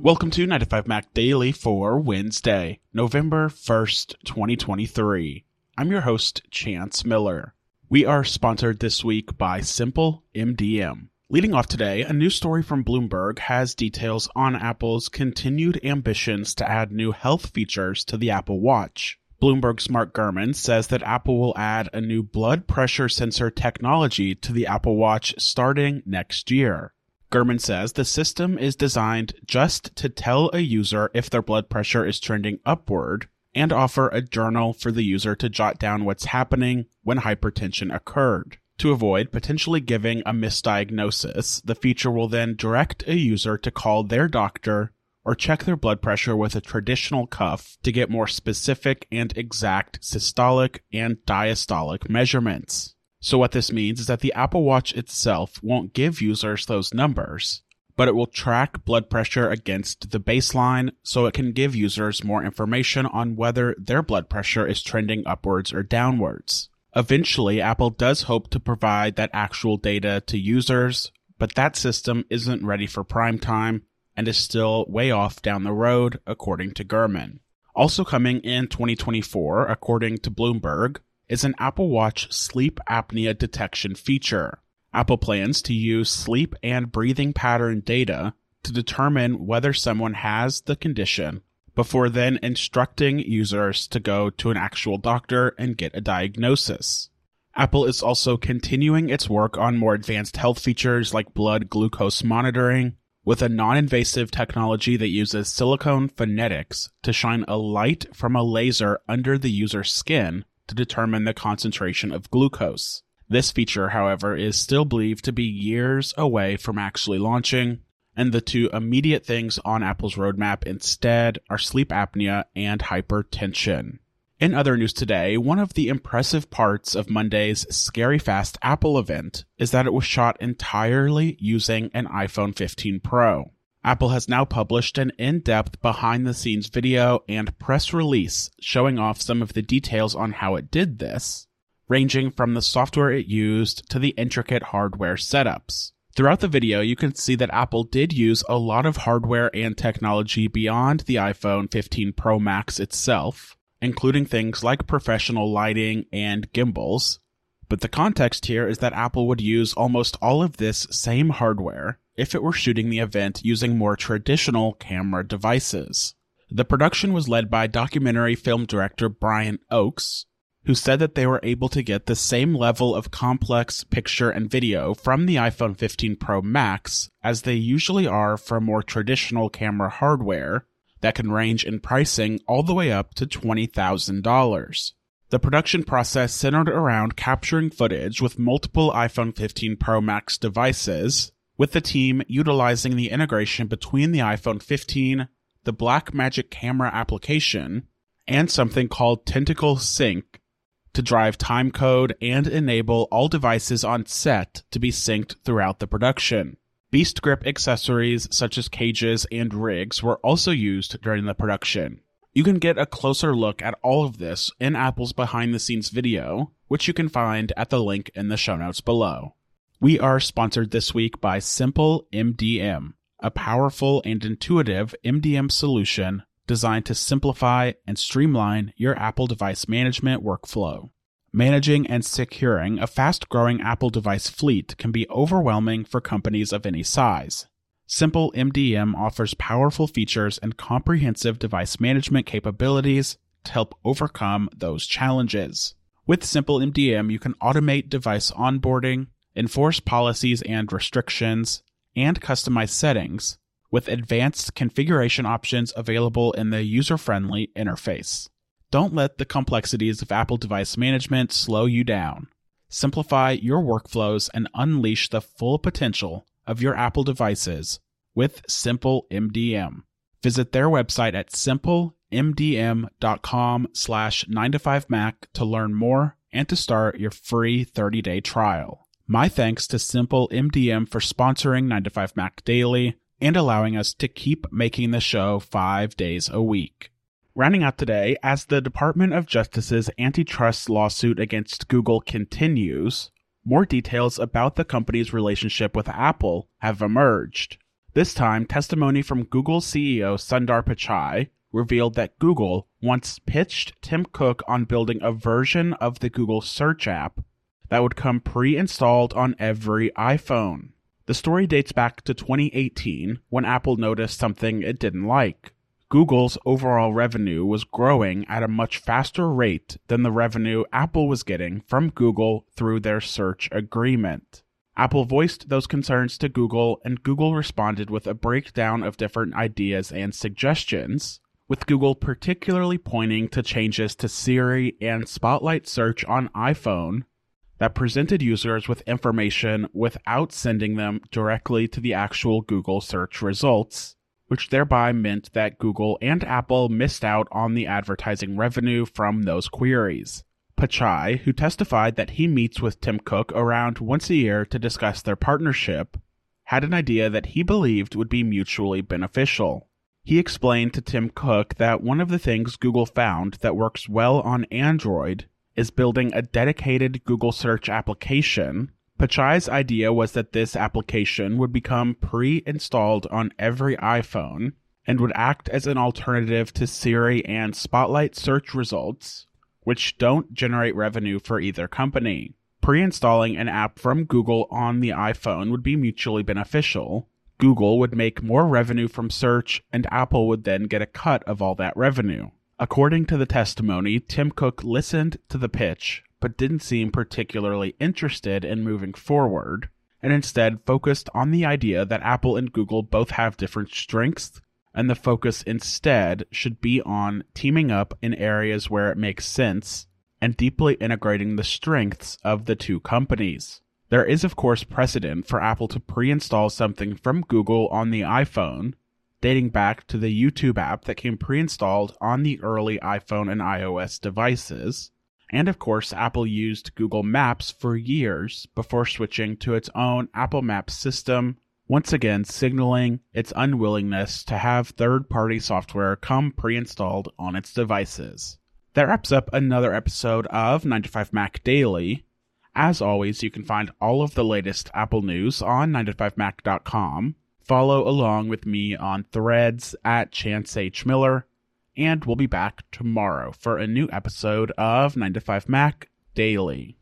Welcome to 9to5Mac Daily for Wednesday, November 1st, 2023. I'm your host, Chance Miller. We are sponsored this week by Simple MDM. Leading off today, a new story from Bloomberg has details on Apple's continued ambitions to add new health features to the Apple Watch. Bloomberg's Mark Gurman says that Apple will add a new blood pressure sensor technology to the Apple Watch starting next year. Gurman says the system is designed just to tell a user if their blood pressure is trending upward and offer a journal for the user to jot down what's happening when hypertension occurred. To avoid potentially giving a misdiagnosis, the feature will then direct a user to call their doctor or check their blood pressure with a traditional cuff to get more specific and exact systolic and diastolic measurements. So what this means is that the Apple Watch itself won't give users those numbers, but it will track blood pressure against the baseline so it can give users more information on whether their blood pressure is trending upwards or downwards. Eventually, Apple does hope to provide that actual data to users, but that system isn't ready for prime time and is still way off down the road, according to Gurman. Also coming in 2024, according to Bloomberg, is an Apple Watch sleep apnea detection feature. Apple plans to use sleep and breathing pattern data to determine whether someone has the condition before then instructing users to go to an actual doctor and get a diagnosis. Apple is also continuing its work on more advanced health features like blood glucose monitoring with a non invasive technology that uses silicon photonics to shine a light from a laser under the user's skin to determine the concentration of glucose. This feature, however, is still believed to be years away from actually launching, and the two immediate things on Apple's roadmap instead are sleep apnea and hypertension. In other news today, one of the impressive parts of Monday's Scary Fast Apple event is that it was shot entirely using an iPhone 15 Pro. Apple has now published an in-depth behind-the-scenes video and press release showing off some of the details on how it did this, ranging from the software it used to the intricate hardware setups. Throughout the video, you can see that Apple did use a lot of hardware and technology beyond the iPhone 15 Pro Max itself, including things like professional lighting and gimbals. But the context here is that Apple would use almost all of this same hardware if it were shooting the event using more traditional camera devices. The production was led by documentary film director Brian Oakes, who said that they were able to get the same level of complex picture and video from the iPhone 15 Pro Max as they usually are from more traditional camera hardware that can range in pricing all the way up to $20,000. The production process centered around capturing footage with multiple iPhone 15 Pro Max devices, with the team utilizing the integration between the iPhone 15, the Blackmagic camera application, and something called Tentacle Sync to drive timecode and enable all devices on set to be synced throughout the production. Beast grip accessories such as cages and rigs were also used during the production. You can get a closer look at all of this in Apple's behind the scenes video, which you can find at the link in the show notes below. We are sponsored this week by Simple MDM, a powerful and intuitive MDM solution designed to simplify and streamline your Apple device management workflow. Managing and securing a fast growing Apple device fleet can be overwhelming for companies of any size. Simple MDM offers powerful features and comprehensive device management capabilities to help overcome those challenges. With Simple MDM, you can automate device onboarding, enforce policies and restrictions, and customize settings with advanced configuration options available in the user friendly interface. Don't let the complexities of Apple device management slow you down. Simplify your workflows and unleash the full potential of your Apple devices with Simple MDM. Visit their website at simplemdm.com slash 9to5mac to learn more and to start your free 30-day trial. My thanks to Simple MDM for sponsoring 9to5mac Daily and allowing us to keep making the show five days a week. Rounding out today, as the Department of Justice's antitrust lawsuit against Google continues, more details about the company's relationship with Apple have emerged. This time, testimony from Google CEO Sundar Pichai revealed that Google once pitched Tim Cook on building a version of the Google Search app that would come pre installed on every iPhone. The story dates back to 2018 when Apple noticed something it didn't like. Google's overall revenue was growing at a much faster rate than the revenue Apple was getting from Google through their search agreement. Apple voiced those concerns to Google, and Google responded with a breakdown of different ideas and suggestions, with Google particularly pointing to changes to Siri and Spotlight Search on iPhone that presented users with information without sending them directly to the actual Google search results, which thereby meant that Google and Apple missed out on the advertising revenue from those queries. Pichai, who testified that he meets with Tim Cook around once a year to discuss their partnership, had an idea that he believed would be mutually beneficial. He explained to Tim Cook that one of the things Google found that works well on Android is building a dedicated Google search application. Pichai's idea was that this application would become pre installed on every iPhone and would act as an alternative to Siri and Spotlight search results, which don't generate revenue for either company. Pre installing an app from Google on the iPhone would be mutually beneficial. Google would make more revenue from search, and Apple would then get a cut of all that revenue. According to the testimony, Tim Cook listened to the pitch, but didn't seem particularly interested in moving forward, and instead focused on the idea that Apple and Google both have different strengths, and the focus instead should be on teaming up in areas where it makes sense and deeply integrating the strengths of the two companies. There is, of course, precedent for Apple to pre install something from Google on the iPhone dating back to the YouTube app that came pre installed on the early iPhone and iOS devices. And of course, Apple used Google Maps for years before switching to its own Apple Maps system, once again signaling its unwillingness to have third party software come pre installed on its devices. That wraps up another episode of 9to5Mac Daily. As always, you can find all of the latest Apple news on 9to5mac.com follow along with me on threads at Chance H. Miller, and we'll be back tomorrow for a new episode of 9 to 5 Mac Daily.